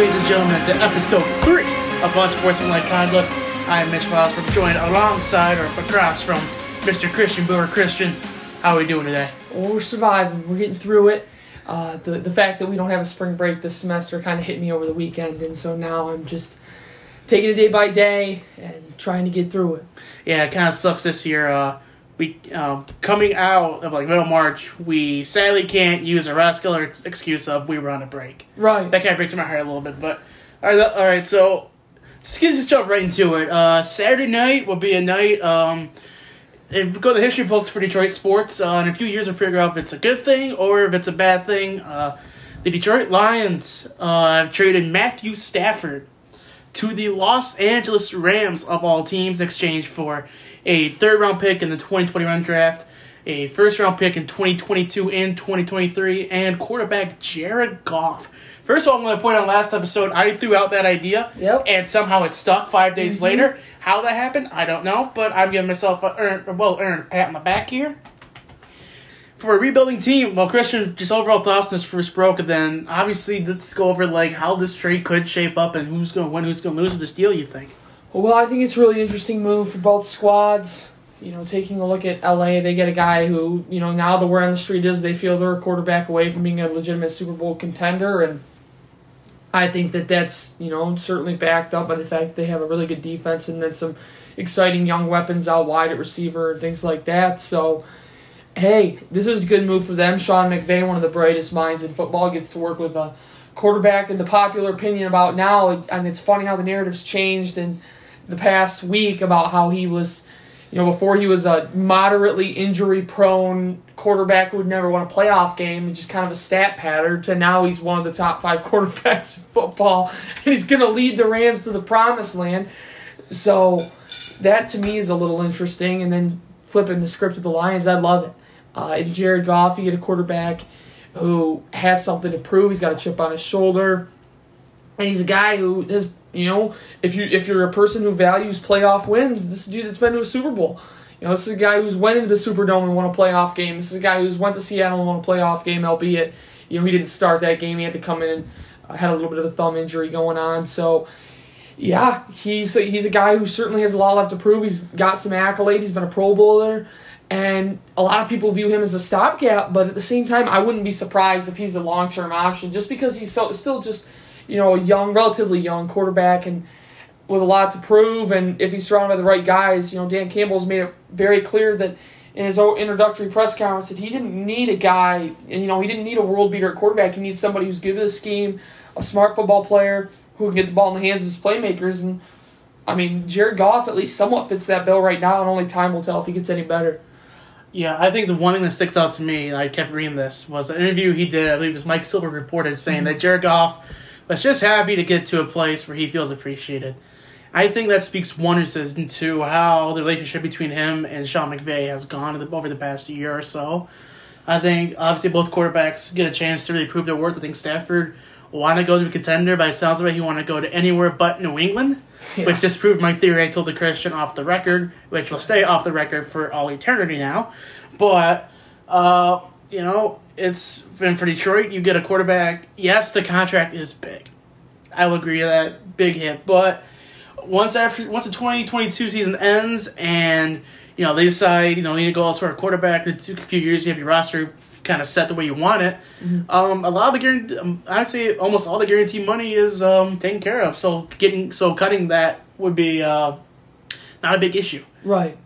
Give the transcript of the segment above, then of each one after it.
ladies and gentlemen, to episode three of Unsportsmanlike Conduct. I am Mitch Fosford, joined alongside or across from Mr. Christian Brewer. Christian, how are we doing today? Well, we're surviving. We're getting through it. Uh, the the fact that we don't have a spring break this semester kind of hit me over the weekend, and so now I'm just taking it day by day and trying to get through it. Yeah, it kind of sucks this year. Uh, we um, coming out of like middle March, we sadly can't use a rascal excuse of we were on a break. Right. That kind of breaks my heart a little bit, but all right, all right. So let's just jump right into it. Uh, Saturday night will be a night. Um, if we go to the history books for Detroit sports, uh, in a few years we'll figure out if it's a good thing or if it's a bad thing. Uh, the Detroit Lions uh, have traded Matthew Stafford to the Los Angeles Rams of all teams in exchange for a third round pick in the 2021 draft, a first round pick in 2022 and 2023, and quarterback Jared Goff. First of all, I'm going to point out last episode, I threw out that idea, Yep. and somehow it stuck five days Mm-hmm. later. How that happened, I don't know, but I'm giving myself a, earned, well earned pat on the back here. For a rebuilding team, well, Christian, just overall thoughts on this first broke, then obviously let's go over like how this trade could shape up and who's going to win, who's going to lose with this deal. You think? Well, I think it's a really interesting move for both squads. You know, taking a look at LA, they get a guy who, you know, now the word on the street is they feel they're a quarterback away from being a legitimate Super Bowl contender, and I think that that's, you know, certainly backed up by the fact that they have a really good defense and then some exciting young weapons out wide at receiver and things like that. So, hey, this is a good move for them. Sean McVay, one of the brightest minds in football, gets to work with a quarterback in the popular opinion about now, and it's funny how the narrative's changed in the past week about how he was, you know, before he was a moderately injury prone quarterback who would never win a playoff game and just kind of a stat pattern to now he's one of the top five quarterbacks in football and he's going to lead the Rams to the promised land. So that to me is a little interesting. And then flipping the script of the Lions, I love it. Uh, and Jared Goff, you get a quarterback who has something to prove. He's got a chip on his shoulder, and he's a guy who has, you know, if you if you're a person who values playoff wins, this is a dude that's been to a Super Bowl. You know, this is a guy who's went into the Superdome and won a playoff game. This is a guy who's went to Seattle and won a playoff game, albeit you know he didn't start that game. He had to come in and uh, had a little bit of a thumb injury going on. So yeah, he's a, he's a guy who certainly has a lot left to prove. He's got some accolades. He's been a Pro Bowler, and a lot of people view him as a stopgap. But at the same time, I wouldn't be surprised if he's a long term option, just because he's so still just you know a young, relatively young quarterback and with a lot to prove. And if he's surrounded by the right guys, you know Dan Campbell's made it very clear that in his own introductory press conference that he didn't need a guy. You know he didn't need a world beater at quarterback. He needs somebody who's good with the scheme, a smart football player who can get the ball in the hands of his playmakers. And I mean, Jared Goff at least somewhat fits that bill right now, and only time will tell if he gets any better. Yeah, I think the one thing that sticks out to me, and I kept reading this, was an interview he did. I believe it was Mike Silver reported saying mm-hmm. that Jared Goff was just happy to get to a place where he feels appreciated. I think that speaks wonders into how the relationship between him and Sean McVay has gone over the past year or so. I think obviously both quarterbacks get a chance to really prove their worth. I think Stafford want to go to a contender, but it sounds like he want to go to anywhere but New England, Yeah. which disproved my theory I told the Christian off the record, which will stay off the record for all eternity now. But uh, you know, it's been for Detroit. You get a quarterback. Yes, the contract is big. I will agree with that big hit, but once after once the twenty twenty two season ends and you know they decide you know you need to go elsewhere a quarterback in a few years you have your roster kind of set the way you want it. Um, a lot of the guarantee, um, I say almost all the guaranteed money is um, taken care of. So getting so cutting that would be uh, not a big issue. Right.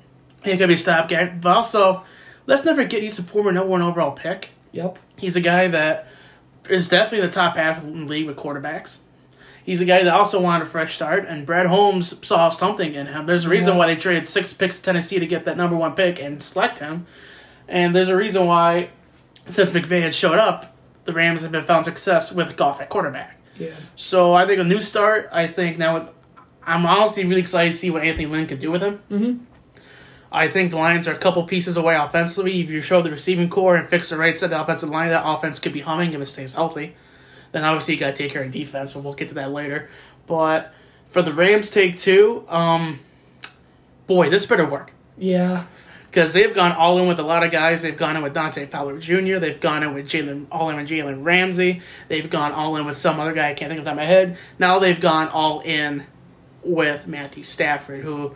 It could be a stopgap, but also let's never forget he's a former number one overall pick. Yep. He's a guy that is definitely the top half of the league with quarterbacks. He's a guy that also wanted a fresh start, and Brad Holmes saw something in him. There's a reason Yeah. why they traded six picks to Tennessee to get that number one pick and select him. And there's a reason why, since McVay had showed up, the Rams have been found success with Goff at quarterback. Yeah. So I think a new start. I think now, I'm honestly really excited to see what Anthony Lynn could do with him. Mhm. I think the Lions are a couple pieces away offensively. If you show the receiving core and fix the right side of the offensive line, that offense could be humming if it stays healthy. Then obviously you got to take care of defense, but we'll get to that later. But for the Rams, take two. Um, boy, this better work Yeah. because they've gone all in with a lot of guys. They've gone in with Dante Fowler Jr. They've gone in with Jalen, all in with Jalen Ramsey. They've gone all in with some other guy I can't think of on my head. Now they've gone all in with Matthew Stafford, who,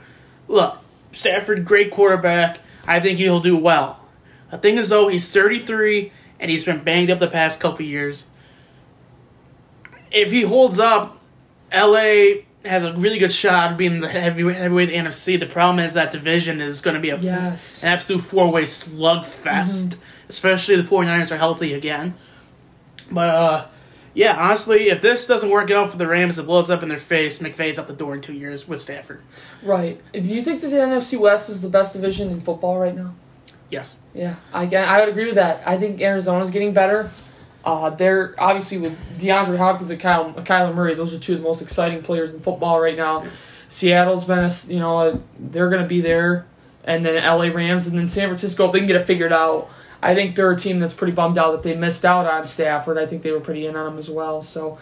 look, Stafford, great quarterback. I think he'll do well. The thing is, though, he's 33 and he's been banged up the past couple years. If he holds up, LA has a really good shot of being the heavyweight, heavyweight the NFC. The problem is that division is going to be a, Yes. an absolute four way slugfest, especially the 49ers are healthy again. But, uh, yeah, honestly, if this doesn't work out for the Rams, it blows up in their face. McVay's out the door in two years with Stafford. Right. Do you think that the NFC West is the best division in football right now? Yes. Yeah, I I would agree with that. I think Arizona's getting better. Uh, they're obviously with DeAndre Hopkins and Kyle Kyler Murray. Those are two of the most exciting players in football right now. Seattle's been a you know a, they're going to be there, and then LA Rams and then San Francisco. If they can get it figured out, I think they're a team that's pretty bummed out that they missed out on Stafford. I think they were pretty in on him as well. So,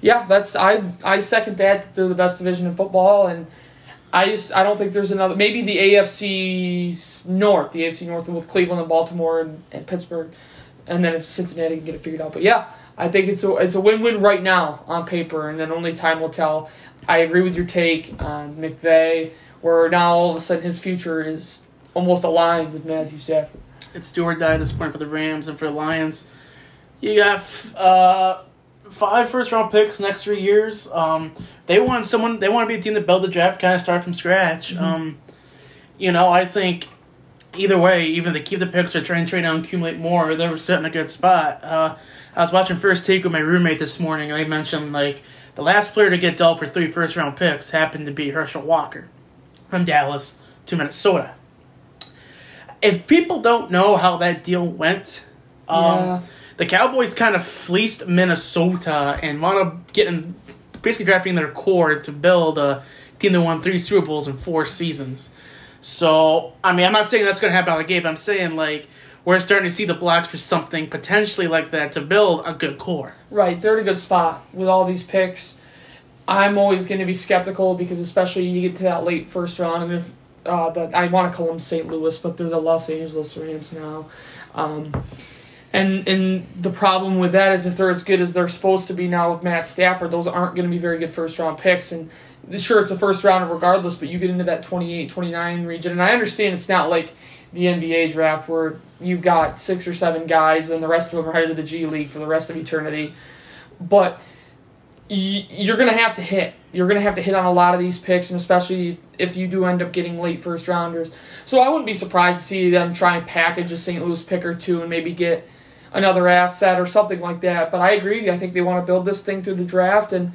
yeah, that's I I second that. they're the best division in football and. I just I don't think there's another maybe the AFC North, the AFC North with Cleveland and Baltimore and, and Pittsburgh, and then if Cincinnati can get it figured out. But yeah, I think it's a it's a win win right now on paper, and then only time will tell. I agree with your take on McVay, where now all of a sudden his future is almost aligned with Matthew Stafford. It's do or die at this point for the Rams and for the Lions. You got uh, five first round picks next three years. Um, they want someone. They want to be a team that build the draft, kind of start from scratch. Um, you know, I think either way, even if they keep the picks or try and trade down, and accumulate more, they're sitting in a good spot. Uh, I was watching First Take with my roommate this morning, and they mentioned like the last player to get dealt for three first round picks happened to be Herschel Walker from Dallas to Minnesota. If people don't know how that deal went, um, Yeah. the Cowboys kind of fleeced Minnesota and wound up getting basically drafting their core to build a team that won three Super Bowls in four seasons. So, I mean, I'm not saying that's going to happen out of the but I'm saying, like, we're starting to see the blocks for something potentially like that to build a good core. Right, they're in a good spot with all these picks. I'm always going to be skeptical because especially you get to that late first round, and if uh, the, I want to call them St. Louis, but they're the Los Angeles Rams now. Um, and and the problem with that is if they're as good as they're supposed to be now with Matt Stafford, those aren't going to be very good first round picks. And sure, it's a first rounder regardless, but you get into that 28, 29 region. And I understand it's not like the NBA draft where you've got six or seven guys and the rest of them are headed to the G League for the rest of eternity. But you're going to have to hit. You're going to have to hit on a lot of these picks, and especially if you do end up getting late first rounders. So I wouldn't be surprised to see them try and package a St. Louis pick or two and maybe get another asset or something like that. But I agree. I think they want to build this thing through the draft and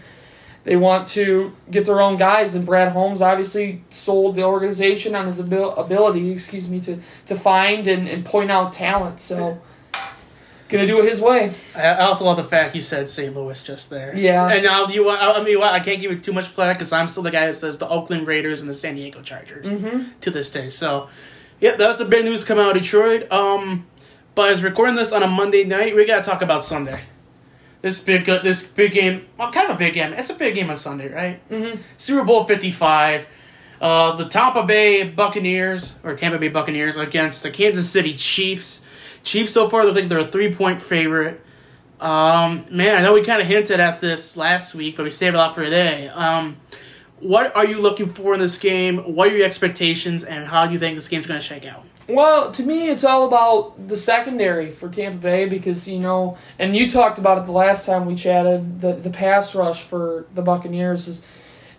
they want to get their own guys. And Brad Holmes obviously sold the organization on his abil- ability, excuse me, to, to find and, and point out talent. So gonna do it his way. I also love the fact you said St. Louis just there. Yeah. And now, you want? I mean, what? I can't give you too much flack because I'm still the guy that says the Oakland Raiders and the San Diego Chargers Mm-hmm. to this day. So, yeah, that's the big news coming out of Detroit. Um, but as recording this on a Monday night, we gotta talk about Sunday. This big, this big game. Well, kind of a big game. It's a big game on Sunday, right? Mm-hmm. Super Bowl Fifty Five. Uh, the Tampa Bay Buccaneers or Tampa Bay Buccaneers against the Kansas City Chiefs. Chiefs so far look like they're a three point favorite. Um, man, I know we kind of hinted at this last week, but we saved it out for today. Um, what are you looking for in this game? What are your expectations, and how do you think this game's going to shake out? Well, to me, it's all about the secondary for Tampa Bay because you know, and you talked about it the last time we chatted. The the pass rush for the Buccaneers is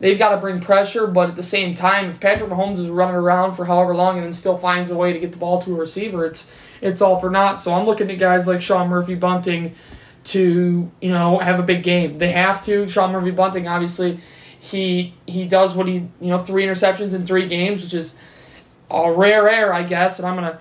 they've got to bring pressure, but at the same time, if Patrick Mahomes is running around for however long and then still finds a way to get the ball to a receiver, it's it's all for naught. So I'm looking at guys like Sean Murphy Bunting to you know have a big game. They have to. Sean Murphy Bunting, obviously, he he does what he you know three interceptions in three games, which is a rare air, I guess. And I'm gonna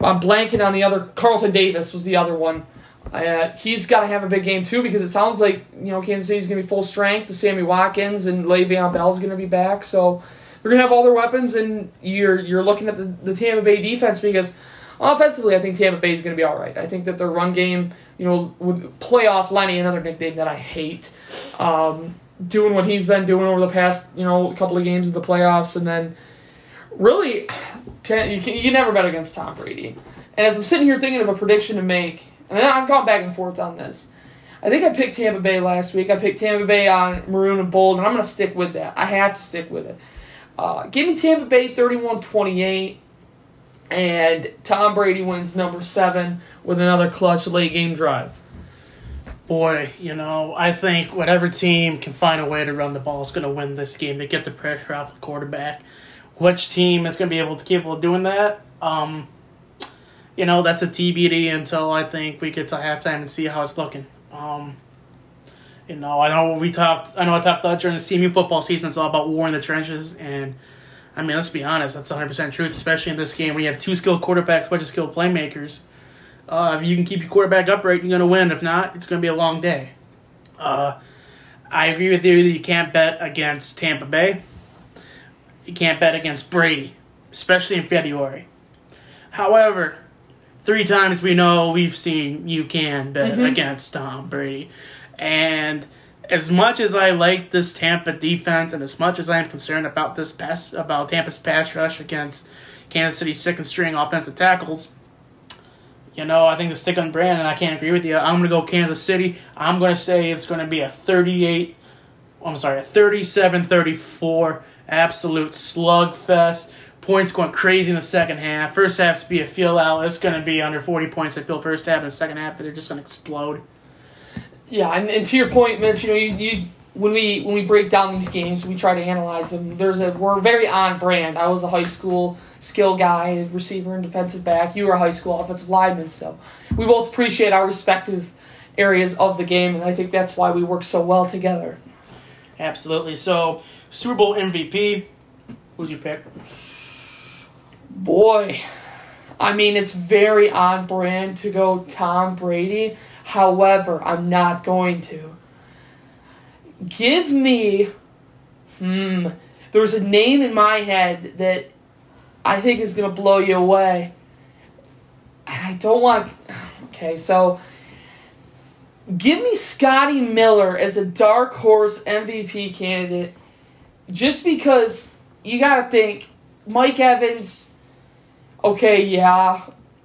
I'm blanking on the other. Carlton Davis was the other one. Uh, he's got to have a big game too because it sounds like you know Kansas City's gonna be full strength. The Sammy Watkins and Le'Veon Bell's gonna be back, so they're gonna have all their weapons. And you're you're looking at the, the Tampa Bay defense because offensively, I think Tampa Bay is gonna be all right. I think that their run game, you know, with playoff Lenny, another nickname that I hate, um, doing what he's been doing over the past you know couple of games of the playoffs, and then really, you, can, you never bet against Tom Brady. And as I'm sitting here thinking of a prediction to make, and I've gone back and forth on this. I think I picked Tampa Bay last week. I picked Tampa Bay on maroon and bold, and I'm going to stick with that. I have to stick with it. Uh, give me Tampa Bay 31 28, and Tom Brady wins number seven with another clutch late game drive. Boy, you know, I think whatever team can find a way to run the ball is going to win this game to get the pressure off the quarterback. Which team is going to be able to capable of doing that? Um, you know, that's a TBD until I think we get to halftime and see how it's looking. Um, you know, I know we talked. I know I talked about during the CMU football season. It's all about war in the trenches, and I mean, let's be honest. That's 100 percent truth, especially in this game where you have two skilled quarterbacks, a bunch of skilled playmakers. Uh, if you can keep your quarterback upright, you're going to win. If not, it's going to be a long day. Uh, I agree with you that you can't bet against Tampa Bay. You can't bet against Brady, especially in February. However, three times we know we've seen you can bet Mhm. against Tom Brady. And as much as I like this Tampa defense and as much as I'm concerned about this pass about Tampa's pass rush against Kansas City's second string offensive tackles, you know, I think the stick on brand and I can't agree with you. I'm gonna go Kansas City. I'm gonna say it's gonna be a 38 I'm sorry, a 37-34 absolute slugfest. Points going crazy in the second half. First half's be a feel out. It's to be under 40 points. I feel first half and second half, but they're just to explode. Yeah, and, and to your point, Mitch, you know, you, you when we when we break down these games, we try to analyze them. There's a we're very on brand. I was a high school skill guy, receiver and defensive back. You were a high school offensive lineman, so we both appreciate our respective areas of the game, and I think that's why we work so well together. Absolutely. So, Super Bowl MVP. Who's your pick? Boy, I mean, it's very on brand to go Tom Brady. However, I'm not going to. Give me. Hmm. There's a name in my head that I think is going to blow you away. And I don't want. Okay, so. Give me Scotty Miller as a dark horse MVP candidate. Just because you got to think Mike Evans okay, yeah.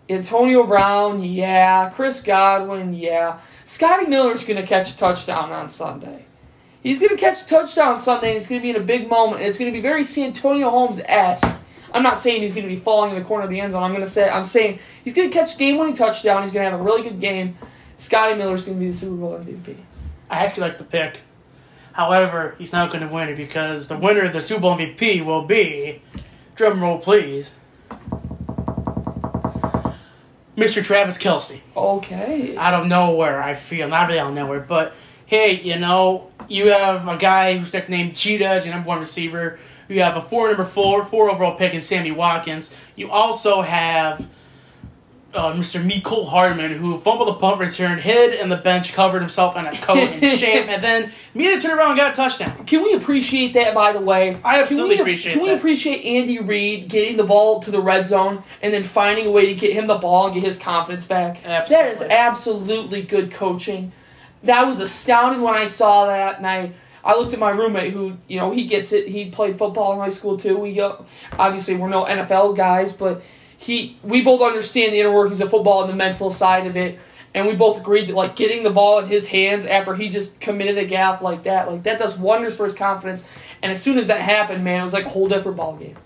Antonio Brown, yeah. Chris Godwin, yeah. Scotty Miller's going to catch a touchdown on Sunday. He's going to catch a touchdown Sunday, and it's going to be in a big moment, it's going to be very Santonio Holmes esque. I'm not saying he's going to be falling in the corner of the end zone. I'm going to say I'm saying he's going to catch a game-winning touchdown. He's going to have a really good game. Scotty Miller's going to be the Super Bowl MVP. I actually like the pick. However, he's not going to win it because the winner of the Super Bowl MVP will be, drum roll please, Mr. Travis Kelce. Okay. Out of nowhere, I feel. Not really out of nowhere, but hey, you know, you have a guy who's nicknamed Cheetah as your number one receiver. You have a four number four, four overall pick in Sammy Watkins. You also have uh, Mr. Mecole Hardman, who fumbled the punt return, hid in the bench, covered himself in a coat and shame, and then immediately turned around and got a touchdown. Can we appreciate that, by the way? I absolutely can we, appreciate Can we that. appreciate Andy Reid getting the ball to the red zone and then finding a way to get him the ball and get his confidence back? Absolutely. That is Absolutely. absolutely good coaching. That was astounding when I saw that, and I. I looked at my roommate who, you know, he gets it. He played football in high school too. We go, obviously we're no NFL guys, but he we both understand the inner workings of football and the mental side of it. And we both agreed that like getting the ball in his hands after he just committed a gap like that, like that does wonders for his confidence. And as soon as that happened, man, it was like a whole different ball game.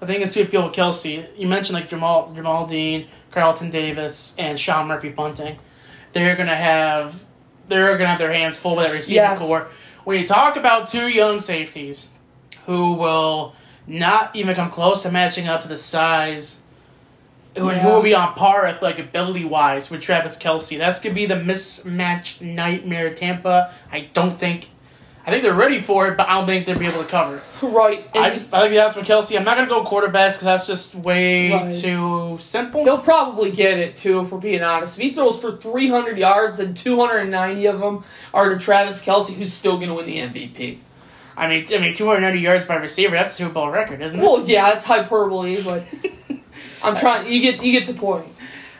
I think it's too appeal with Kelce. You mentioned like Jamel Jamel Dean, Carlton Davis, and Sean Murphy bunting They're gonna have they're gonna have their hands full with that receiving Yes. core. When you talk about two young safeties who will not even come close to matching up to the size who, who will be on par like ability wise with Travis Kelce. That's gonna be the mismatch nightmare Tampa. I don't think I think they're ready for it, but I don't think they'll be able to cover. Right. I, I think that's with Kelce. I'm not gonna go quarterbacks because that's just way Right. too simple. He'll probably get it too, if we're being honest. If he throws for 300 yards and 290 of them are to Travis Kelce, who's still going to win the MVP. I mean, I mean, 290 yards by receiver. That's a Super Bowl record, isn't it? Well, yeah, it's hyperbole, but I'm trying. You get you get the point.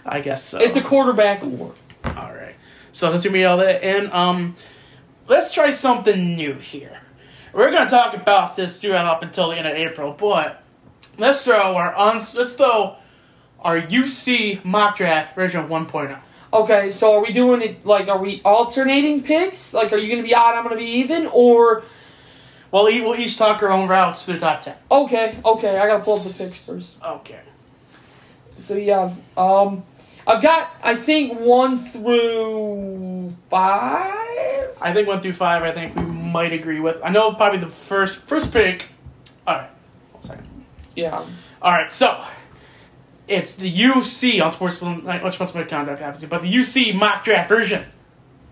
I guess so. It's a quarterback award. all right. So let's do all that, and um, let's try something new here. We're gonna talk about this throughout up until the end of April, but let's throw our uns. Let's throw our UC mock draft version 1.0. Okay, so are we doing it like are we alternating picks? Like are you gonna be odd, I'm gonna be even, or Well, we- we'll each talk our own routes to the top 10. okay, okay, I gotta pull up the picks first. Okay. So yeah, um, I've got I think one through five. I think one through five. I think we might agree with. I know probably the first first pick. All right, one second. Yeah, All right, so it's the UC on Sports on Sportsman Conduct, obviously, but the UC mock draft version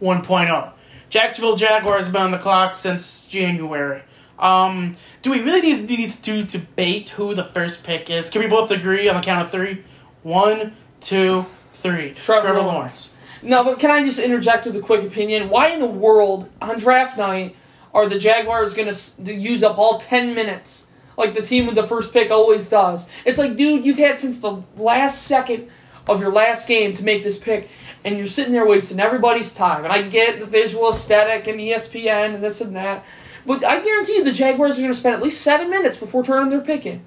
1.0. Jacksonville Jaguars have been on the clock since January. Um, do we really need, need to debate who the first pick is? Can we both agree on the count of three? One, two, three. Trevor Lawrence. No, but can I just interject with a quick opinion? Why in the world on draft night are the Jaguars going to use up all 10 minutes like the team with the first pick always does? It's like, dude, you've had since the last second of your last game to make this pick, and you're sitting there wasting everybody's time. And I get the visual aesthetic and ESPN and this and that, but I guarantee you the Jaguars are going to spend at least seven minutes before turning their pick in.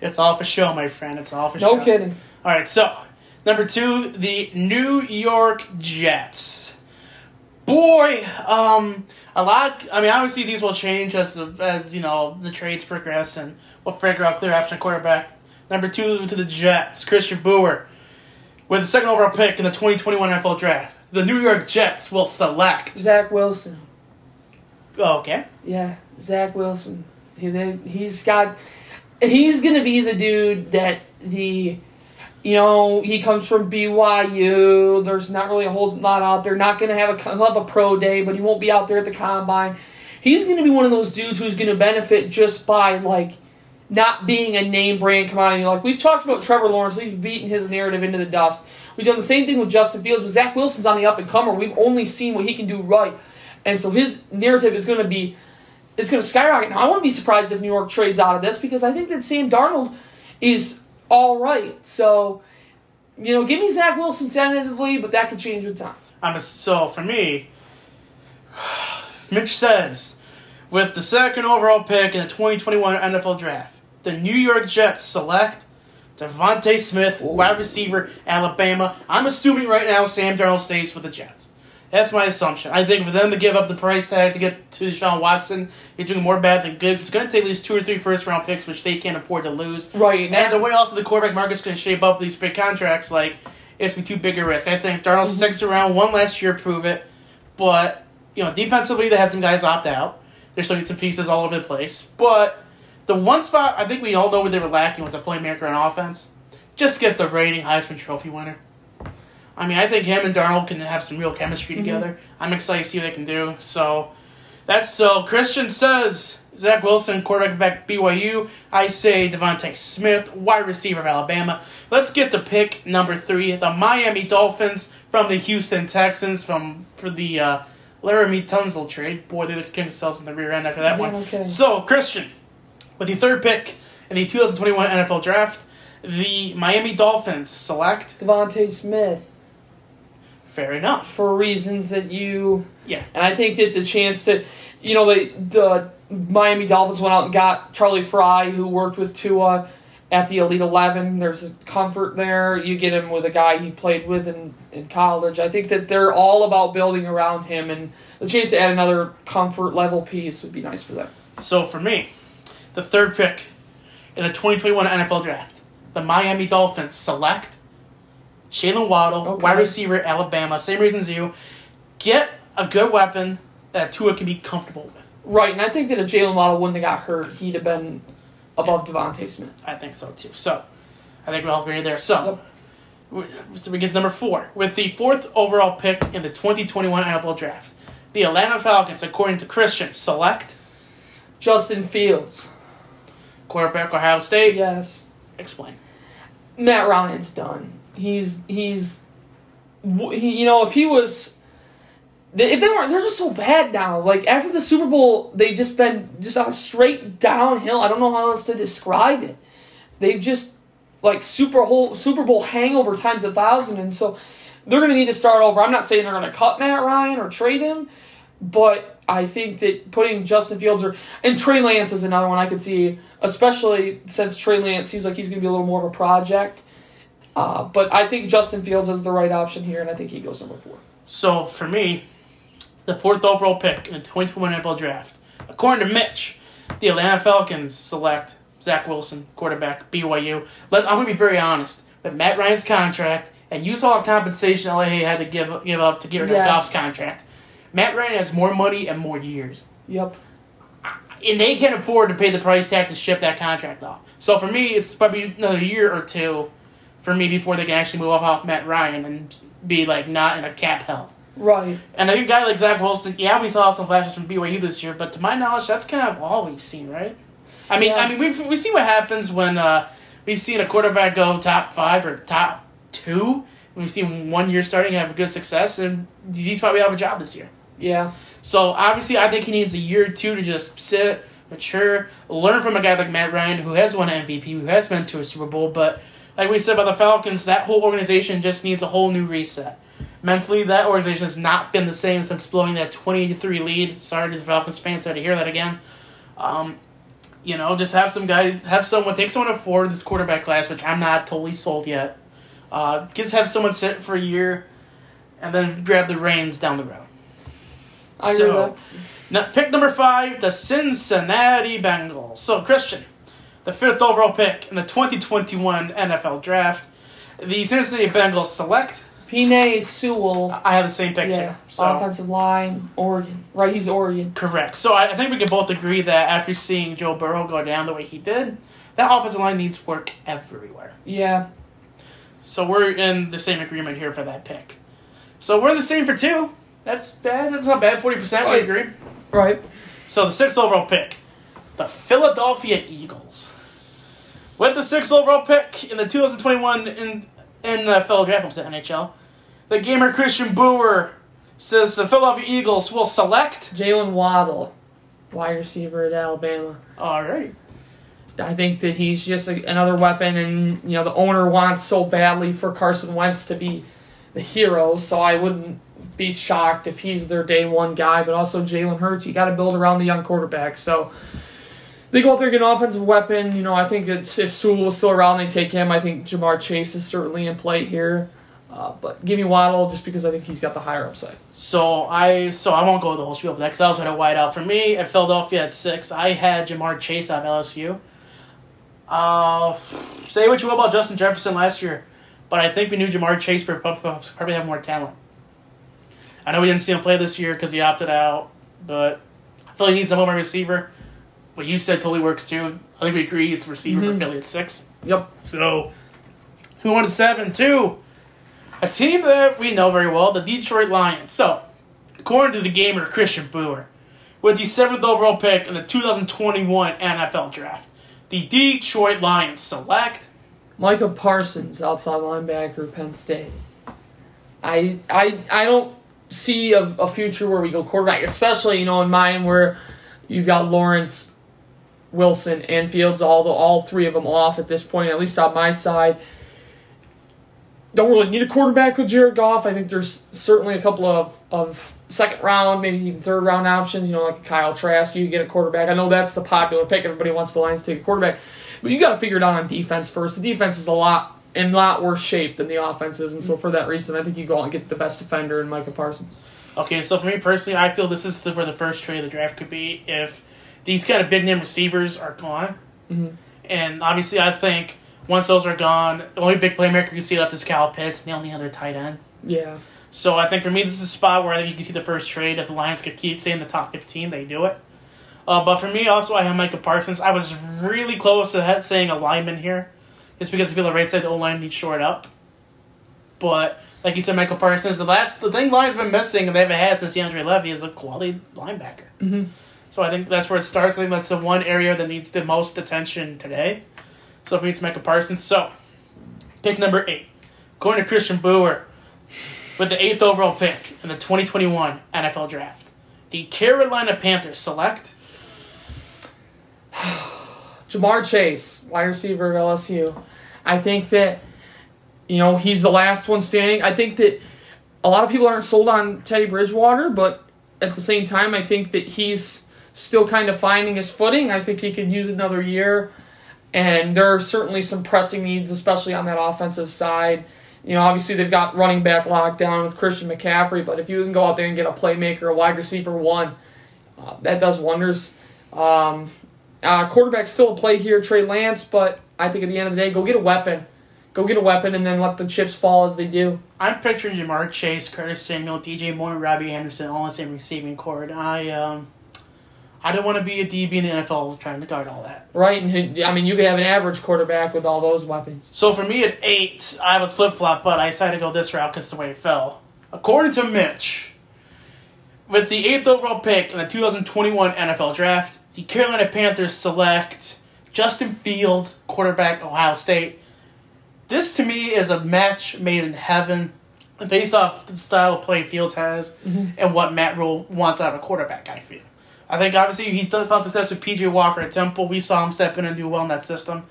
It's all for show, my friend. It's all for show. No kidding. All right, so number two, the New York Jets. Boy, um, a lot. I mean, obviously these will change as as you know the trades progress, and we'll figure out clear option quarterback. Number two to the Jets, Christian Brewer, with the second overall pick in the 2021 NFL Draft. The New York Jets will select. Zach Wilson. Oh, okay. Yeah, Zach Wilson. He he's got. He's gonna be the dude that the, you know, he comes from BYU. There's not really a whole lot out there. Not gonna have a have a pro day, but he won't be out there at the combine. He's gonna be one of those dudes who's gonna benefit just by like not being a name brand commodity. Like we've talked about Trevor Lawrence, we've beaten his narrative into the dust. We've done the same thing with Justin Fields, but Zach Wilson's on the up and comer. We've only seen what he can do right, and so his narrative is going to be, it's going to skyrocket. Now I wouldn't be surprised if New York trades out of this because I think that Sam Darnold is all right. So, you know, give me Zach Wilson tentatively, but that could change with time. I'm a, so for me, Mitch says, with the second overall pick in the 2021 NFL Draft, the New York Jets select DeVonta Smith, wide receiver, Alabama. I'm assuming right now Sam Darnold stays with the Jets. That's my assumption. I think for them to give up the price tag to get to Deshaun Watson, you're doing more bad than good. It's going to take at least two or three first round picks, which they can't afford to lose. Right, And the way also the quarterback market's going to shape up these big contracts, like it's gonna be too big a risk. I think Darnold mm-hmm. six around one last year prove it, but you know defensively they had some guys opt out. They're still some pieces all over the place, but the one spot I think we all know where they were lacking was a playmaker on offense. Just get the reigning Heisman Trophy winner. I mean, I think him and Darnold can have some real chemistry together. I'm excited to see what they can do. So that's so. Christian says Zach Wilson, quarterback back BYU. I say DeVonta Smith, wide receiver of Alabama. Let's get to pick number three, the Miami Dolphins from the Houston Texans from for the uh, Laremy Tunsil trade. Boy, they look themselves in the rear end after that Yeah, one. kidding. So Christian, with the third pick in the 2021 NFL Draft, the Miami Dolphins select. DeVonta Smith Fair enough. for reasons that you Yeah. And I think that the chance that, you know, the the Miami Dolphins went out and got Charlie Frye, who worked with Tua at the Elite Eleven. There's a comfort there. You get him with a guy he played with in, in college. I think that they're all about building around him, and the chance to add another comfort level piece would be nice for them. So for me, the third pick in the 2021 NFL Draft, the Miami Dolphins select Jaylen Waddle, Okay. wide receiver, Alabama. Same reasons you. Get a good weapon that Tua can be comfortable with. Right, and I think that if Jaylen Waddle wouldn't have got hurt, he'd have been above DeVonta Smith. I think so too. So, I think we'll all agree there. So, we- so we get to number four with the fourth overall pick in the 2021 NFL Draft. The Atlanta Falcons, according to Christian, select Justin Fields, quarterback Ohio State. yes. Explain. Matt Ryan's done. He's he's he, you know if he was if they weren't they're just so bad now. Like after the Super Bowl, they just been just on a straight downhill. I don't know how else to describe it. They've just like Super whole Super Bowl hangover times a thousand, and so they're gonna need to start over. I'm not saying they're gonna cut Matt Ryan or trade him, but I think that putting Justin Fields or and Trey Lance is another one I could see especially since Trey Lance seems like he's to be a little more of a project. Uh, but I think Justin Fields is the right option here, and I think he goes number four. So for me, the fourth overall pick in the 2021 NFL Draft, according to Mitch, the Atlanta Falcons select Zach Wilson, quarterback, BYU. Let, I'm going to be very honest. With Matt Ryan's contract, and you saw the compensation LA had to give give up to get rid of Yes. Goff's contract, Matt Ryan has more money and more years. Yep. and they can't afford to pay the price tag to ship that contract off. So for me, it's probably another year or two for me before they can actually move off off Matt Ryan and be like not in a cap hell. Right. And a guy like Zach Wilson, yeah, we saw some flashes from BYU this year, but to my knowledge, that's kind of all we've seen, right? I mean, Yeah. I mean, we we see what happens when uh, we've seen a quarterback go top five or top two. We've seen one year starting have good success, and he's probably have a job this year. Yeah. So obviously, I think he needs a year or two to just sit, mature, learn from a guy like Matt Ryan, who has won an MVP, who has been to a Super Bowl. But like we said about the Falcons, that whole organization just needs a whole new reset. Mentally, that organization has not been the same since blowing that 20 3 lead. Sorry to the Falcons fans, sorry to hear that again. Um, you know, just have some guy, have someone take someone to forward this quarterback class, which I'm not totally sold yet. Uh, just have someone sit for a year, and then grab the reins down the road. I agree So- with that. Now, pick number five, the Cincinnati Bengals. So, Christian, the fifth overall pick in the 2021 NFL Draft, the Cincinnati Bengals select. Penei Sewell. I have the same pick Yeah. too. So, Offensive line, Oregon. Right, he's Oregon. correct. So, I, I think we can both agree that after seeing Joe Burrow go down the way he did, that offensive line needs work everywhere. Yeah. So, we're in the same agreement here for that pick. So, we're the same for two. That's bad. That's not bad. 40%. We agree. Right. So the sixth overall pick, the Philadelphia Eagles. With the sixth overall pick in the 2021 in NFL draft, almost said NHL, the gamer Christian Brewer says the Philadelphia Eagles will select. Jaylen Waddle, wide receiver at Alabama. All right. I think that he's just a, another weapon, and you know the owner wants so badly for Carson Wentz to be the hero. So I wouldn't be shocked if he's their day one guy. But also Jalen Hurts, you got to build around the young quarterback. So they go out there get an offensive weapon. You know I think if Sewell was still around, they take him. I think Ja'Marr Chase is certainly in play here. Uh, but give me Waddle just because I think he's got the higher upside. So I so I won't go the whole spiel for that because I also had a wide out for me at Philadelphia at six. I had Ja'Marr Chase out of LSU. Uh, say what you will about Justin Jefferson last year, but I think we knew Ja'Marr Chase probably have more talent. I know we didn't see him play this year because he opted out, but I feel he needs a more receiver. What you said totally works too. I think we agree it's receiver Mhm. for Philly at six. Yep. So, we won to seven two. A team that we know very well, the Detroit Lions. So, according to the gamer Christian Brewer, with the seventh overall pick in the 2021 NFL Draft, the Detroit Lions select. Micah Parsons, outside linebacker, Penn State. I I I don't see a, a future where we go quarterback, especially you know in mine where you've got Lawrence, Wilson, and Fields, all the all three of them off at this point. At least on my side, don't really need a quarterback with Jared Goff. I think there's certainly a couple of of second round, maybe even third round options. You know, like Kyle Trask, you get a quarterback. I know that's the popular pick. Everybody wants the Lions to take a quarterback, but you got to figure it out on defense first. The defense is a lot in lot worse shape than the offense is, and so for that reason, I think you go out and get the best defender in Micah Parsons. Okay, so for me personally, I feel this is where the first trade of the draft could be if these kind of big name receivers are gone. Mhm. And obviously, I think once those are gone, the only big playmaker you can see left is Cal Pitts, and the only other tight end. Yeah, So I think for me, this is a spot where you can see the first trade. If the Lions could keep stay in the top fifteen, they do it. Uh, but for me, also, I have Micah Parsons. I was really close to that saying a lineman here, just because I feel the right side of the O line needs short up. But like you said, Michael Parsons, the last the thing Lions been missing and they haven't had since DeAndre Levy is a quality linebacker. Mhm. So I think that's where it starts. I think that's the one area that needs the most attention today. So for me, it's Michael Parsons. So pick number eight, according to Christian Brewer, with the eighth overall pick in the 2021 NFL Draft, the Carolina Panthers select. Ja'Marr Chase, wide receiver at LSU. I think that you know he's the last one standing. I think that a lot of people aren't sold on Teddy Bridgewater, but at the same time, I think that he's still kind of finding his footing. I think he could use another year. And there are certainly some pressing needs, especially on that offensive side. You know, obviously they've got running back lockdown with Christian McCaffrey, but if you can go out there and get a playmaker, a wide receiver one, uh, that does wonders. Um, uh, quarterback still a play here, Trey Lance, but I think at the end of the day, go get a weapon. Go get a weapon and then let the chips fall as they do. I'm picturing Ja'Marr Chase, Curtis Samuel, DJ Moore, Robbie Anderson all in the same receiving core. I um, I don't want to be a DB in the NFL trying to guard all that. Right, and I mean you could have an average quarterback with all those weapons. So for me at eight, I was flip flop, but I decided to go this route because the way it fell. According to Mitch, with the eighth overall pick in the 2021 NFL Draft, the Carolina Panthers select Justin Fields, quarterback, Ohio State. This to me is a match made in heaven, based off the style of play Fields has mm-hmm. and what Matt Rhule wants out of a quarterback. I feel. I think obviously he found success with PJ Walker at Temple. We saw him step in and do well in that system.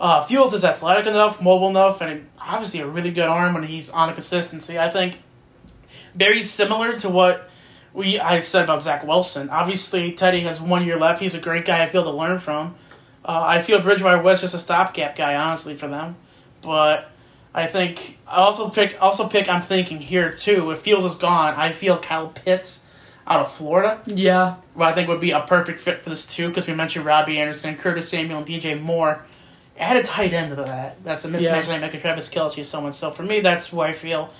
Uh, Fields is athletic enough, mobile enough, and obviously a really good arm when he's on a consistency. I think very similar to what we I said about Zach Wilson. Obviously, Teddy has one year left. He's a great guy I feel to learn from. Uh, I feel Bridgewater was just a stopgap guy, honestly, for them. But I think I also pick also pick. I'm thinking here too. If Fields is gone, I feel Kyle Pitts out of Florida. Yeah, Well, I think would be a perfect fit for this too, because we mentioned Robbie Anderson, Curtis Samuel, and DJ Moore. Add a tight end to that. That's a mismatch Yeah. like making Travis Kelce or someone. So for me, that's who I feel.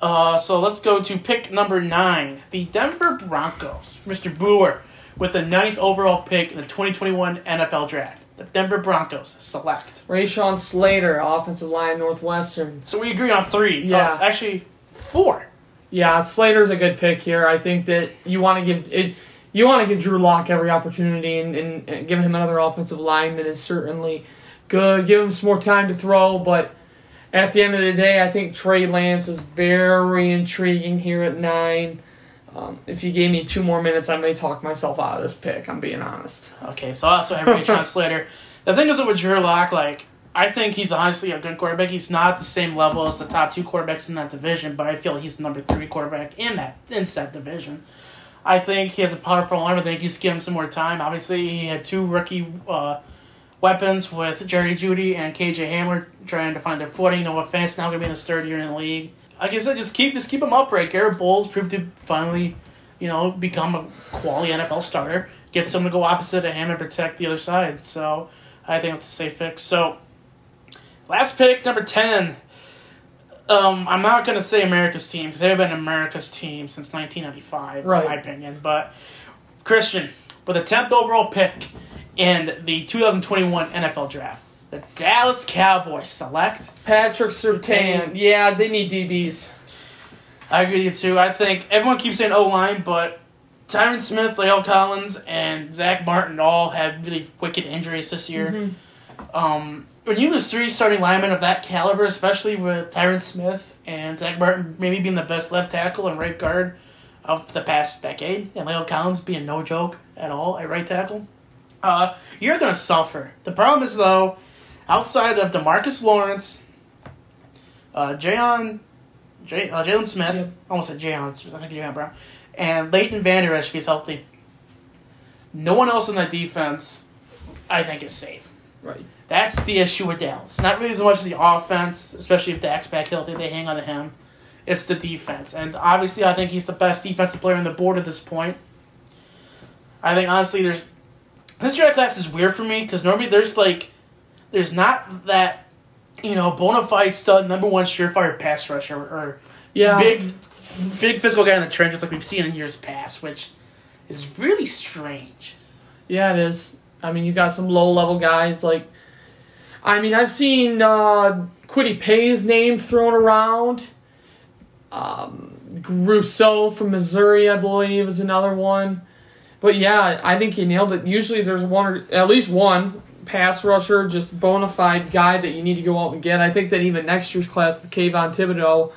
Uh, so let's go to pick number nine, the Denver Broncos. Mr. Brewer with the ninth overall pick in the 2021 NFL Draft. The Denver Broncos select. Rashawn Slater, offensive line, Northwestern. So we agree on three. Yeah. Uh, actually, four. Yeah, Slater's a good pick here. I think that you want to give it. You want to give Drew Lock every opportunity, and, and, and giving him another offensive lineman is certainly good. Give him some more time to throw, but at the end of the day, I think Trey Lance is very intriguing here at nine. Um, if you gave me two more minutes, I may talk myself out of this pick. I'm being honest. Okay, so I also have Ray Slater. The thing is with Drew Lock, like I think he's honestly a good quarterback. He's not the same level as the top two quarterbacks in that division, but I feel he's the number three quarterback in that in that division. I think he has a powerful arm. I think you just give him some more time. Obviously, he had two rookie uh, weapons with Jerry Jeudy and KJ Hamler trying to find their footing. Noah Fant's now going to be in his third year in the league. Like I said, just keep just keep him upright. Garett Bolles proved to finally, you know, become a quality NFL starter. Get someone to go opposite of him and protect the other side. So I think it's a safe pick. So last pick, number ten. Um, I'm not going to say America's team because they've been America's team since 1995, Right. in my opinion. But Christian, with a 10th overall pick in the 2021 NFL Draft, the Dallas Cowboys select. Patrick Surtain. Yeah, they need DBs. I agree with you too. I think everyone keeps saying O line, but Tyron Smith, Leo Collins, and Zach Martin all had really wicked injuries this year. Mm-hmm. Um, when you lose three starting linemen of that caliber, especially with Tyron Smith and Zach Martin maybe being the best left tackle and right guard of the past decade, and Leo Collins being no joke at all at right tackle, uh, you're going to suffer. The problem is, though, outside of Demarcus Lawrence, uh, Jayon, Jay, uh, Jalen Smith, Yep. almost said Jayon, I think Jayon Brown, and Leighton Vander Esch, if he's healthy, no one else in that defense, I think, is safe. Right. That's the issue with Dallas. It's not really as much as the offense, especially if Dak's back healthy, they hang on to him. It's the defense. And obviously, I think he's the best defensive player on the board at this point. I think, honestly, there's. This draft class is weird for me because normally there's like. There's not that, you know, bona fide stud, number one surefire pass rusher or Yeah. big, big physical guy in the trenches like we've seen in years past, which is really strange. Yeah, it is. I mean, you got some low level guys like. I mean, I've seen uh, Kwity Paye's name thrown around. Um, Rousseau from Missouri, I believe, is another one. But yeah, I think he nailed it. Usually, there's one or at least one pass rusher, just bona fide guy that you need to go out and get. I think that even next year's class with Kayvon Thibodeaux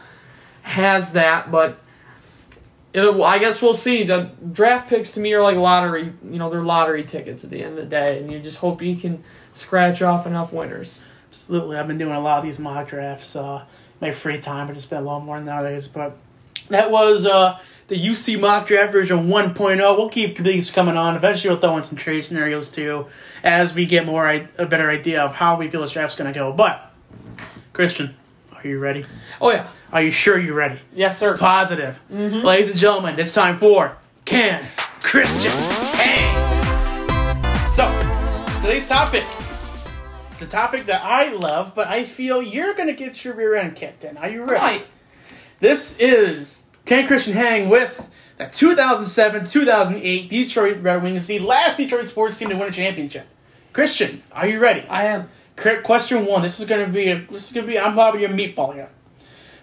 has that, but it, I guess we'll see. The draft picks to me are like lottery. You know, they're lottery tickets at the end of the day, and you just hope you can scratch off enough winners. Absolutely. I've been doing a lot of these mock drafts, uh, my free time, but it's been a lot more nowadays. But That was uh, the UC mock draft version 1.0. We'll keep these coming on. Eventually, we'll throw in some trade scenarios too as we get more a better idea of how we feel this draft's going to go. But, Christian, are you ready? Oh yeah. Are you sure you're ready? Yes, sir. Positive. Ladies and gentlemen, it's time for Can Christian Hang? So, today's topic. A topic that I love, but I feel you're going to get your rear end kicked in. Are you ready? Right. This is Can Christian Hang with the 2007 2008 Detroit Red Wings, the last Detroit sports team to win a championship. Christian, are you ready? I am. Question one. This is gonna be a, this is gonna be I'm probably a meatball here.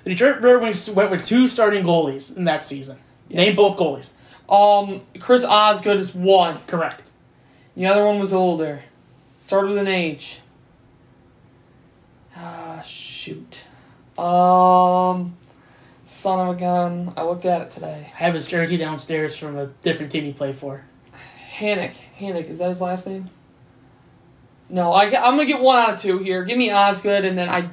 The Detroit Red Wings went with two starting goalies in that season. Name both goalies. Um, Chris Osgood is one. Correct. The other one was older. Started with an H. Shoot. Um, son of a gun. I looked at it today. I have his jersey downstairs from a different team he played for. Hannock. Hannock. Is that his last name? No, I, I'm gonna get one out of two here. Give me Osgood, and then I.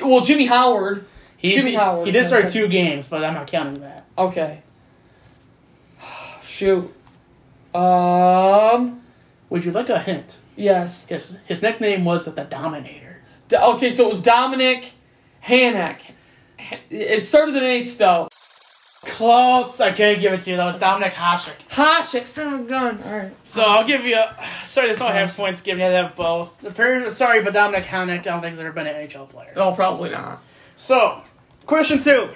Well, Jimmy Howard. He, Jimmy he, Howard He did start two games, but I'm not counting that. Okay. Shoot. Um. Would you like a hint? Yes. His his nickname was the Dominator. Okay, so it was Dominic Hanek. It started with an H though. Close. I can't give it to you. That was Dominic Hasek. Hasek, son of a gun. All right. So I'll give you. A, sorry, there's no half points given. You have to have both. Apparently, sorry, but Dominic Hanek, I don't think he's ever been an NHL player. Oh, probably not. So, question two.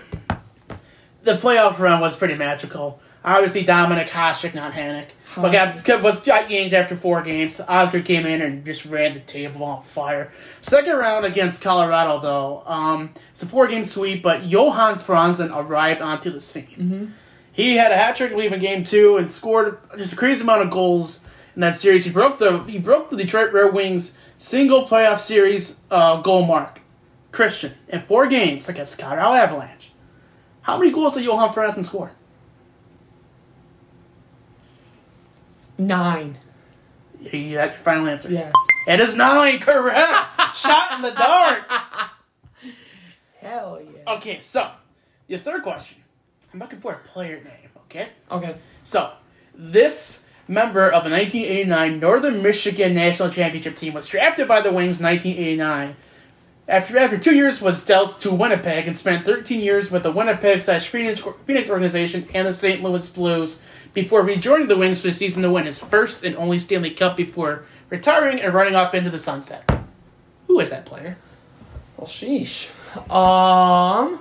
The playoff run was pretty magical. Obviously, Dominic Hasek, not Hannock. But got, was got yanked after four games. Oscar came in and just ran the table on fire. Second round against Colorado, though, um, it's a four-game sweep, but Johan Franzen arrived onto the scene. He had a hat trick leaving game two and scored just a crazy amount of goals in that series. He broke the he broke the Detroit Red Wings single playoff series uh, goal mark. Christian in four games against Colorado Avalanche. How many goals did Johan Franzen score? Nine. You got your final answer. Yes. It is nine, correct. Shot in the dark. Hell yeah. Okay, so your third question. I'm looking for a player name. Okay. Okay. So, this member of the 1989 Northern Michigan National Championship team was drafted by the Wings in 1989. After, after two years, was dealt to Winnipeg and spent 13 years with the Winnipeg slash Phoenix, Phoenix organization and the St. Louis Blues before rejoining the Wings for the season to win his first and only Stanley Cup before retiring and running off into the sunset. Who is that player? Well, sheesh. Um.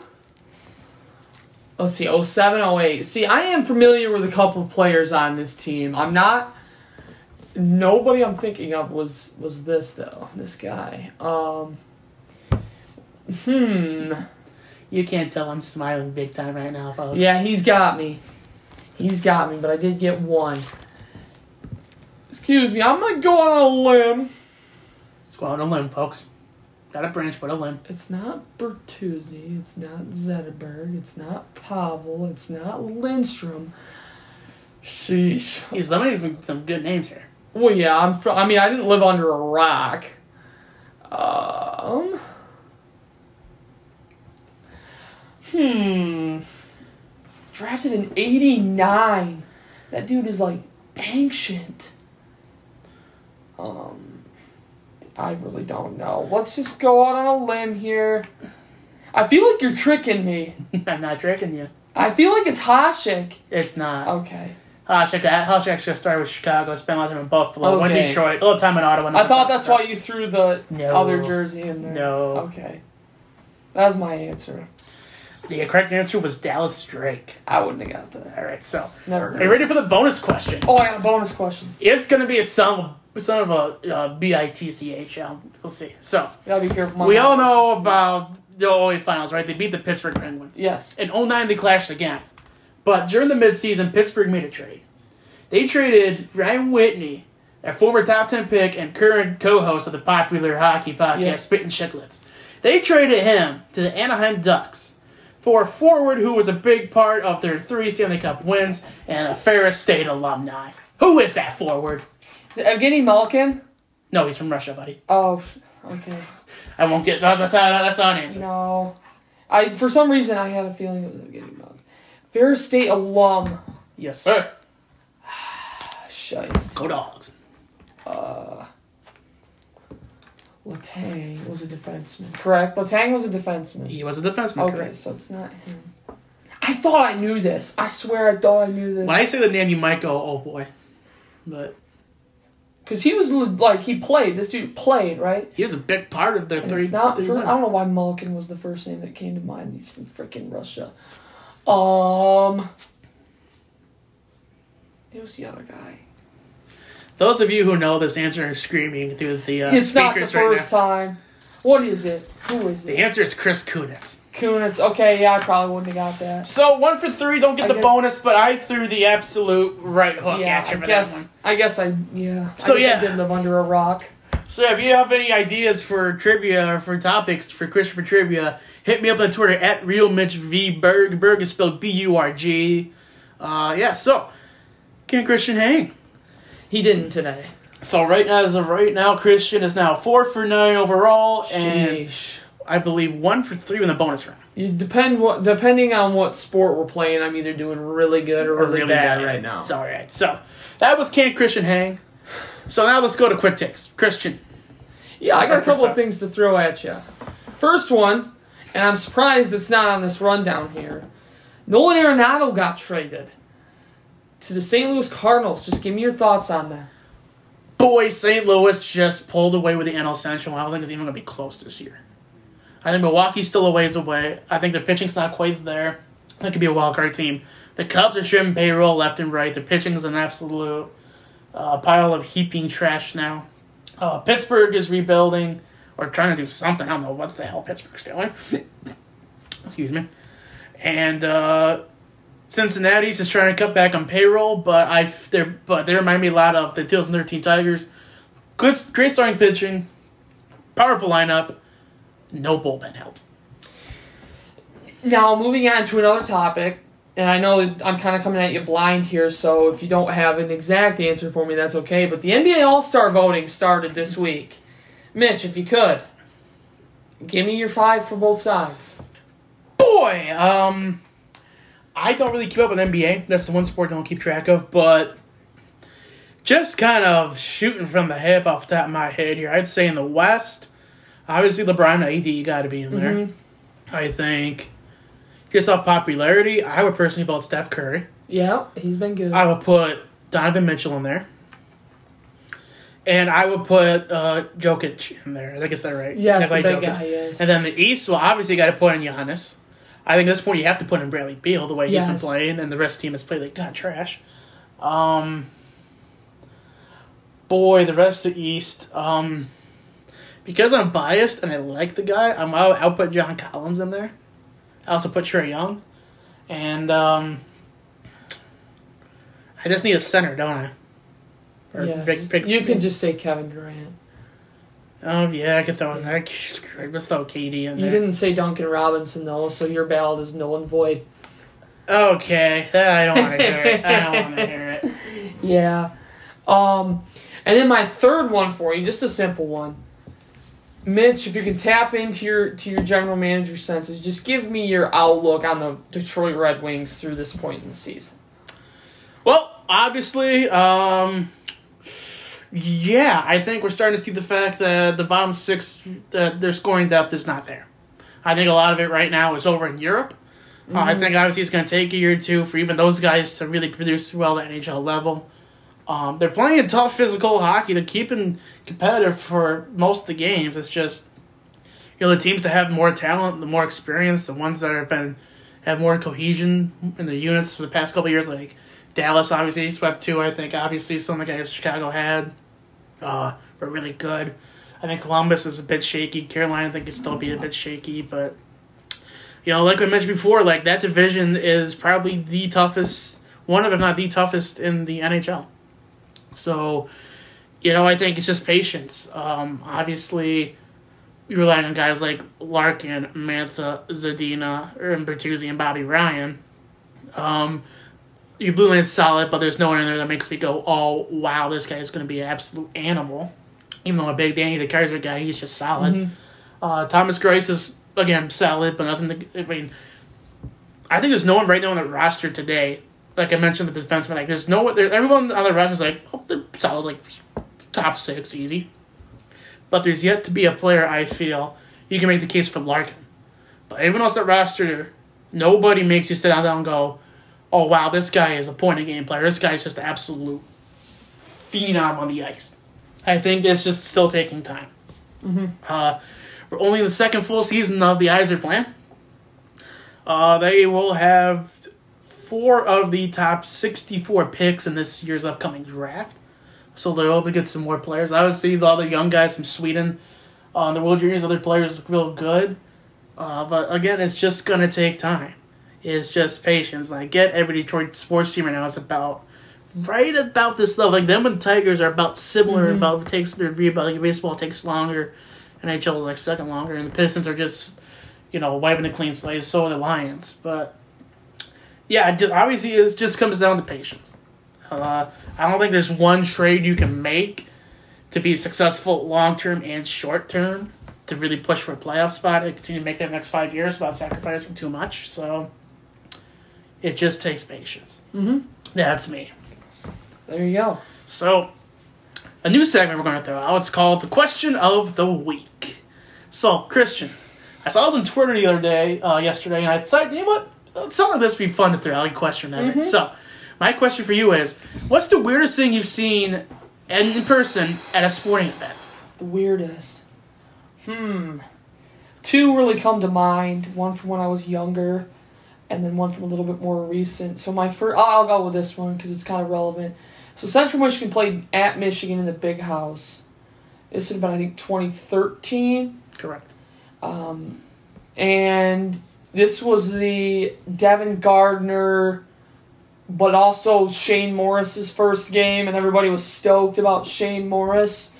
Let's see. 07, 08. See, I am familiar with a couple of players on this team. I'm not. Nobody I'm thinking of was was this though. This guy. Um. Hmm. You can't tell I'm smiling big time right now, folks. Yeah, he's got me. He's got me, but I did get one. Excuse me, I'm gonna go on a limb. Let's go on a limb, folks. Got a branch, but a limb. It's not Bertuzzi, it's not Zetterberg, it's not Pavel, it's not Lidstrom. Sheesh. He's limiting some good names here. Well, yeah, I'm. Fr- I mean, I didn't live under a rock. Um. Hmm. Drafted in '89. That dude is like ancient. Um. I really don't know. Let's just go out on a limb here. I feel like you're tricking me. I'm not tricking you. I feel like it's Hasek. It's not. Okay. Hasek, Hasek actually started with Chicago, spent a lot of time in Buffalo, went to Detroit, a little time in Ottawa. I thought that's why you threw the No. other jersey in there. No. Okay. That was my answer. The correct answer was Dallas Drake. I wouldn't have got that. All right, so Never. are you ready for the bonus question? Oh, I got a bonus question. It's going to be a son of, son of a uh, B-I-T-C-H. We'll see. So, Gotta be careful. we all know about the OA finals, right? They beat the Pittsburgh Penguins. Yes. In 09, they clashed again. But during the midseason, Pittsburgh made a trade. They traded Ryan Whitney, a former top 10 pick and current co host of the popular hockey podcast, Yeah. Spittin' Chicklets. They traded him to the Anaheim Ducks for a forward who was a big part of their three Stanley Cup wins and a Ferris State alumni. Who is that forward? Is it Evgeny Malkin? No, he's from Russia, buddy. Oh, okay. I won't get. No, that's not. That's not an answer. No. I for some reason I had a feeling it was Evgeny Malkin. Ferris State alum. Yes, sir. Shiest. Go dogs. Uh, Letang was a defenseman. Correct. Letang was a defenseman. He was a defenseman. Okay, correct. so it's not him. I thought I knew this. I swear I thought I knew this. When I say the name, you might go, "Oh boy," but Because he was like he played. This dude played, right? he was a big part of their And three. it's not. three For, I don't know why Malkin was the first name that came to mind. He's from freaking Russia. Um, it was the other guy. Those of you who know this answer are screaming through the uh, it's not the right first time. What is it? Who is it? The answer is Chris Kunitz. Kunitz. Okay, yeah, I probably wouldn't have got that. So one for three, don't get I the guess- bonus, but I threw the absolute right hook yeah, at you I for guess. that one. I guess I. Yeah. So, I yeah. I did live under a rock. So if you have any ideas for trivia or for topics for Christopher Trivia, hit me up on Twitter at Real Mitch V Burg. Burg is spelled B U R G. Uh, yeah. So can Christian hang? He didn't today. So right now, as of right now, Christian is now four for nine overall, and Sheesh. I believe one for three in the bonus round. You depend what depending on what sport we're playing. I'm either doing really good or really, Really bad, right now. It's all right. So that was can Christian hang. So now let's go to quick takes. Christian, Yeah, I got a couple of things to throw at you. First one, and I'm surprised it's not on this rundown here. Nolan Arenado got traded to the St. Louis Cardinals. Just give me your thoughts on that. boy, St. Louis just pulled away with the NL Central. I don't think it's even going to be close this year. I think Milwaukee's still a ways away. I think their pitching's not quite there. That could be a wild card team. The Cubs are shipping payroll left and right. Their pitching's an absolute uh, pile of heaping trash now. Uh, Pittsburgh is rebuilding or trying to do something. I don't know what the hell Pittsburgh's doing. Excuse me. And uh, Cincinnati's just trying to cut back on payroll, but I they but they remind me a lot of the 2013 Tigers. Good, great starting pitching, powerful lineup, no bullpen help. Now, moving on to another topic, and I know I'm kind of coming at you blind here, so if you don't have an exact answer for me, that's okay. But the NBA All Star voting started this week. Mitch, if you could, give me your five for both sides. Boy, um, I don't really keep up with NBA. That's the one sport I don't keep track of, but just kind of shooting from the hip off the top of my head here, I'd say in the West, obviously LeBron AD got to be in there. Mhm. I think just off popularity, I would personally vote Steph Curry. Yeah, he's been good. I would put Donovan Mitchell in there. And I would put uh, Jokic in there. I think it's that right. yes, the big Jokic. guy, yes. And then the East, well, obviously you got to put in Giannis. I think at this point you have to put in Bradley Beal the way he's been playing, and the rest of the team has played like god trash. Um, boy, the rest of the East. Um, because I'm biased and I like the guy, I'm I'll, I'll put John Collins in there. I also put Trae Young, and um, I just need a center, don't I? Or yes. big- big- you can just say Kevin Durant. Oh yeah, I could throw in there. Screw it, Let's throw KD in there. You didn't say Duncan Robinson though, so your ballot is null and void. Okay, I don't want to hear it. I don't want to hear it. Yeah. Um, and then my third one for you, just a simple one. Mitch, if you can tap into your to your general manager senses, just give me your outlook on the Detroit Red Wings through this point in the season. Well, obviously, um, yeah, I think we're starting to see the fact that the bottom six, that their scoring depth is not there. I think a lot of it right now is over in Europe. Uh, I think obviously it's going to take a year or two for even those guys to really produce well at NHL level. Um, they're playing a tough physical hockey. They're keeping competitive for most of the games. It's just you know the teams that have more talent, the more experience, the ones that have been have more cohesion in their units for the past couple of years, like Dallas obviously swept two. I think obviously some of the guys Chicago had uh, were really good. I think Columbus is a bit shaky. Carolina I think can still be a bit shaky, but you know, like I mentioned before, like that division is probably the toughest, one of if not the toughest in the NHL. So, you know, I think it's just patience. Um, obviously, you rely on guys like Larkin, Mantha, Zadina, and Bertuzzi, and Bobby Ryan. Um, your blue line's solid, but there's no one in there that makes me go, "Oh, wow, this guy is going to be an absolute animal." Even though a big Danny DeKeyser guy, he's just solid. Uh, Thomas Grace is again solid, but nothing. To, I mean, I think there's no one right now on the roster today. Like I mentioned, the defenseman. Like there's no there, everyone on the roster is like oh, they're solid, like top six, easy. But there's yet to be a player I feel you can make the case for Larkin. But everyone else on the roster, nobody makes you sit down and go, "Oh wow, this guy is a point of game player. This guy's just absolute phenom on the ice." I think it's just still taking time. Uh, we're only in the second full season of the Yzerplan. Uh, they will have four of the top 64 picks in this year's upcoming draft. So they're able to get some more players. Obviously, the other young guys from Sweden on the World Juniors, other players look real good. Uh, but again, it's just going to take time. It's just patience. Like, get every Detroit sports team right now is about right about this level. Like, them and Tigers are about similar. About it takes their view about like baseball takes longer, NHL is like second longer, and the Pistons are just you know wiping the clean slate. So are the Lions, but yeah, just, obviously it just comes down to patience. Uh, I don't think there's one trade you can make to be successful long term and short term to really push for a playoff spot and continue to make that next five years without sacrificing too much. So it just takes patience. Mm-hmm. That's me. There you go. So, a new segment we're going to throw out. It's called the question of the week. So, Christian, I saw this on Twitter the other day, uh, yesterday, and I decided, you know what? Something like this would be fun to throw out a question ever. So, my question for you is, what's the weirdest thing you've seen in person at a sporting event? The weirdest. Hmm. Two really come to mind. One from when I was younger, and then one from a little bit more recent. So my first, I'll go with this one because it's kind of relevant. So Central Michigan played at Michigan in the Big House. This had been I think 2013. Correct. Um, and this was the Devin Gardner, but also Shane Morris's first game, and everybody was stoked about Shane Morris.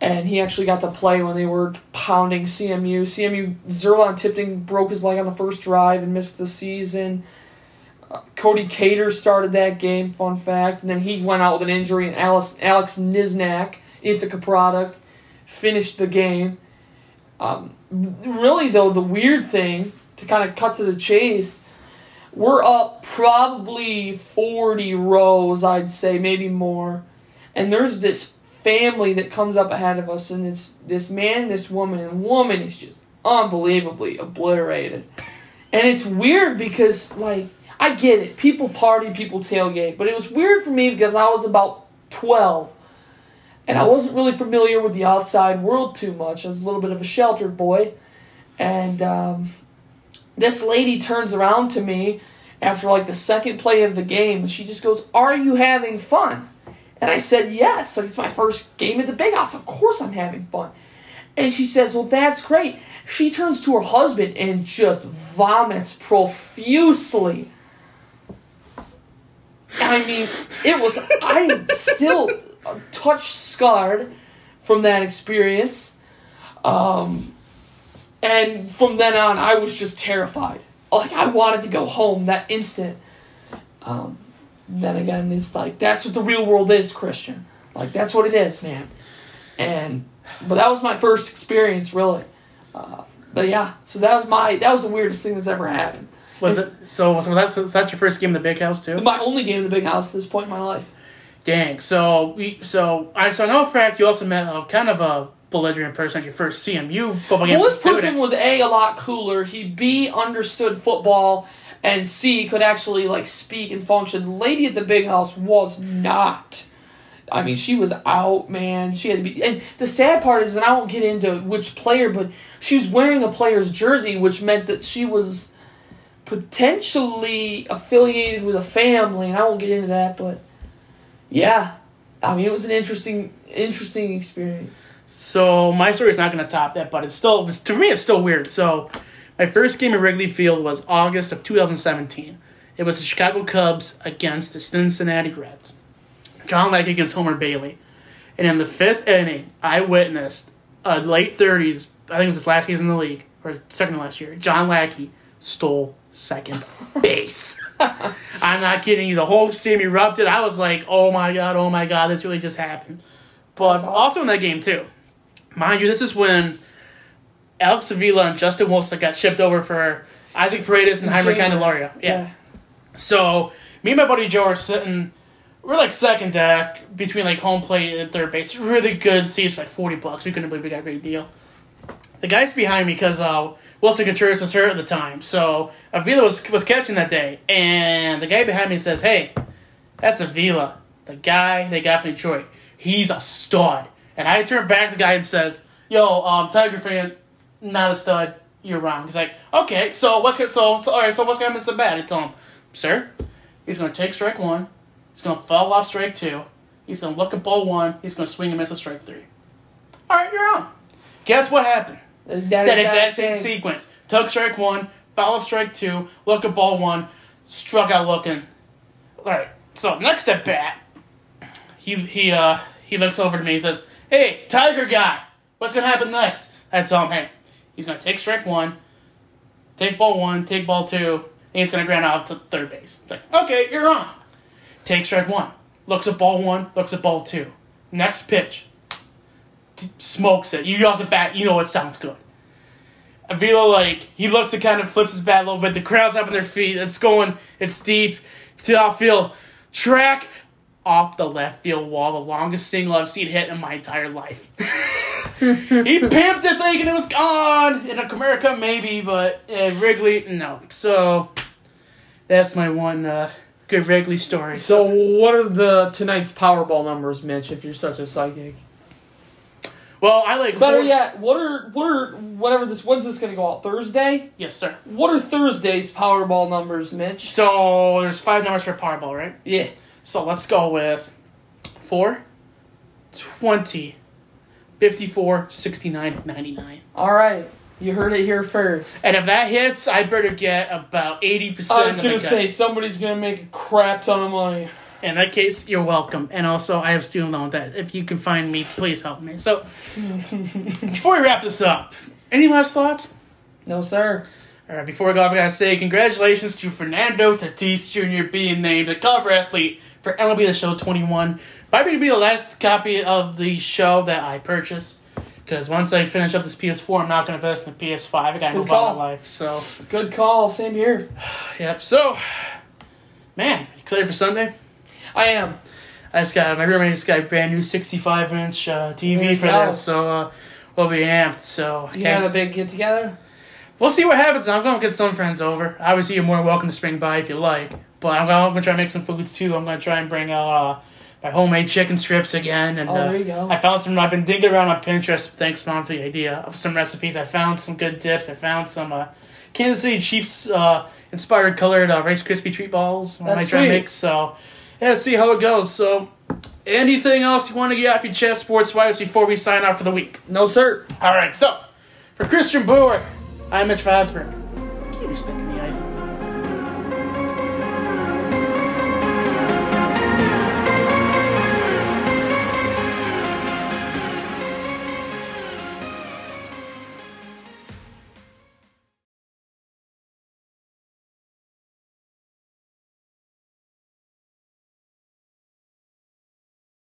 And he actually got to play when they were pounding CMU. CMU Zurlon Tipton broke his leg on the first drive and missed the season. Uh, Cody Kater started that game, fun fact, and then he went out with an injury, and Alex, Alex Niznak, Ithaca product, finished the game. Um, really, though, the weird thing, to kind of cut to the chase, we're up probably 40 rows, I'd say, maybe more. And there's this family that comes up ahead of us, and it's this man, this woman, and woman is just unbelievably obliterated. And it's weird because, like, I get it. People party, people tailgate. But it was weird for me because I was about 12. And I wasn't really familiar with the outside world too much. I was a little bit of a sheltered boy. And um, this lady turns around to me after like the second play of the game and she just goes, Are you having fun? And I said, Yes. Like, it's my first game at the big house. Of course I'm having fun. And she says, Well, that's great. She turns to her husband and just vomits profusely. I mean, it was. I'm still touch scarred from that experience. Um, and from then on, I was just terrified. Like, I wanted to go home that instant. Um, then again, it's like, that's what the real world is, Christian. Like, that's what it is, man. And, but that was my first experience, really. Uh, but yeah, so that was my, that was the weirdest thing that's ever happened. Was it so? Was that, was that your first game in the big house too? My only game in the big house at this point in my life. Dang. So we so I so I know fact you also met a kind of a belligerent person at your first CMU football game. Well, this a person was A, a lot cooler. He B, understood football, and C, could actually like speak and function. Lady at the big house was not. I mean, she was out, man. She had to be. And the sad part is, and I won't get into which player, but she was wearing a player's jersey, which meant that she was potentially affiliated with a family, and I won't get into that, but yeah. I mean, it was an interesting, interesting experience. So my story is not going to top that, but it's still to me it's still weird. So my first game at Wrigley Field was August of 2017. It was the Chicago Cubs against the Cincinnati Reds. John Lackey against Homer Bailey, and in the fifth inning, I witnessed a late 30s. I think it was his last game in the league or second last year. John Lackey stole second base. I'm not kidding you. The whole stadium erupted. I was like, "Oh my god! Oh my god! This really just happened." But awesome. also in that game too, mind you, this is when Alex Avila and Justin Wilson got shipped over for Isaac Paredes and Jeimer Candelaria. Candelario. Yeah. So me and my buddy Joe are sitting. We're like second deck between like home plate and third base. Really good seats for like forty bucks. We couldn't believe we got a great deal. The guys behind me because uh, Willson Contreras was hurt at the time, so Avila was was catching that day, and the guy behind me says, "Hey, that's Avila, the guy they got from Detroit. He's a stud." And I turn back to the guy and says, "Yo, um, Tiger fan, not a stud. You're wrong." He's like, "Okay, so what's gonna so, so all right? So what's gonna happen to the bat?" I tell him, "Sir, he's gonna take strike one. He's gonna fall off strike two. He's gonna look at ball one. He's gonna swing and miss a strike three. All right, you're on. Guess what happened? That, That exact same sequence. Took strike one, foul off strike two, look at ball one, struck out looking. Alright, so next at bat, he he uh he looks over to me and says, Hey, Tiger guy, what's gonna happen next? I tell him, hey, he's gonna take strike one, take ball one, take ball two, and he's gonna ground out to third base. It's like, okay, you're on. Take strike one. Looks at ball one, looks at ball two. Next pitch t- smokes it. You off the bat, you know it sounds good. Avila, like, he looks and kind of flips his bat a little bit. The crowd's up on their feet. It's going, it's deep to outfield. Track off the left field wall, the longest single I've seen hit in my entire life. he pimped the thing and it was gone. In a America, maybe, but uh, Wrigley, no. So, that's my one uh, good Wrigley story. So what are the tonight's Powerball numbers, Mitch? If you're such a psychic. Well, I like. Better four- yet, what are what are whatever this when's this gonna go out Thursday? Yes, sir. What are Thursday's Powerball numbers, Mitch? So, there's five numbers for Powerball, right? Yeah. So let's go with four, twenty. 20, 54, 69, 99. All right, you heard it here first. And if that hits, I better get about 80% I was of gonna the say somebody's gonna make a crap ton of money. In that case, you're welcome. And also, I have student loan debt. If you can find me, please help me. So, before we wrap this up, any last thoughts? No, sir. All right, before we go, I gotta say congratulations to Fernando Tatis Jr. being named the cover athlete for MLB The Show 21. Probably gonna be the last copy of the show that I purchase. Because once I finish up this PS4, I'm not gonna invest in the PS5. I gotta Good move call. on in life. So, Good call. Same here. yep. So, man, excited for Sunday? I am. I just got my roommate just got a brand new 65 inch uh, TV for go. this, so uh, we'll be amped. So, You have a big get together. We'll see what happens. I'm gonna get some friends over. Obviously, you're more welcome to spring by if you like. But I'm gonna, I'm gonna try and make some foods too. I'm gonna try and bring out uh, my homemade chicken strips again. And Oh, uh, there you go. I found some. I've been digging around on Pinterest. Thanks, mom, for the idea of some recipes. I found some good dips. I found some uh, Kansas City Chiefs uh, inspired colored uh, Rice Krispie treat balls. I That's try and sweet. make. So yeah, see how it goes. So. Anything else you want to get off your chest sports wise before we sign off for the week? No, sir. All right, so for Christian Brewer, I'm Mitch Fosberg. Keep your stick in the ice.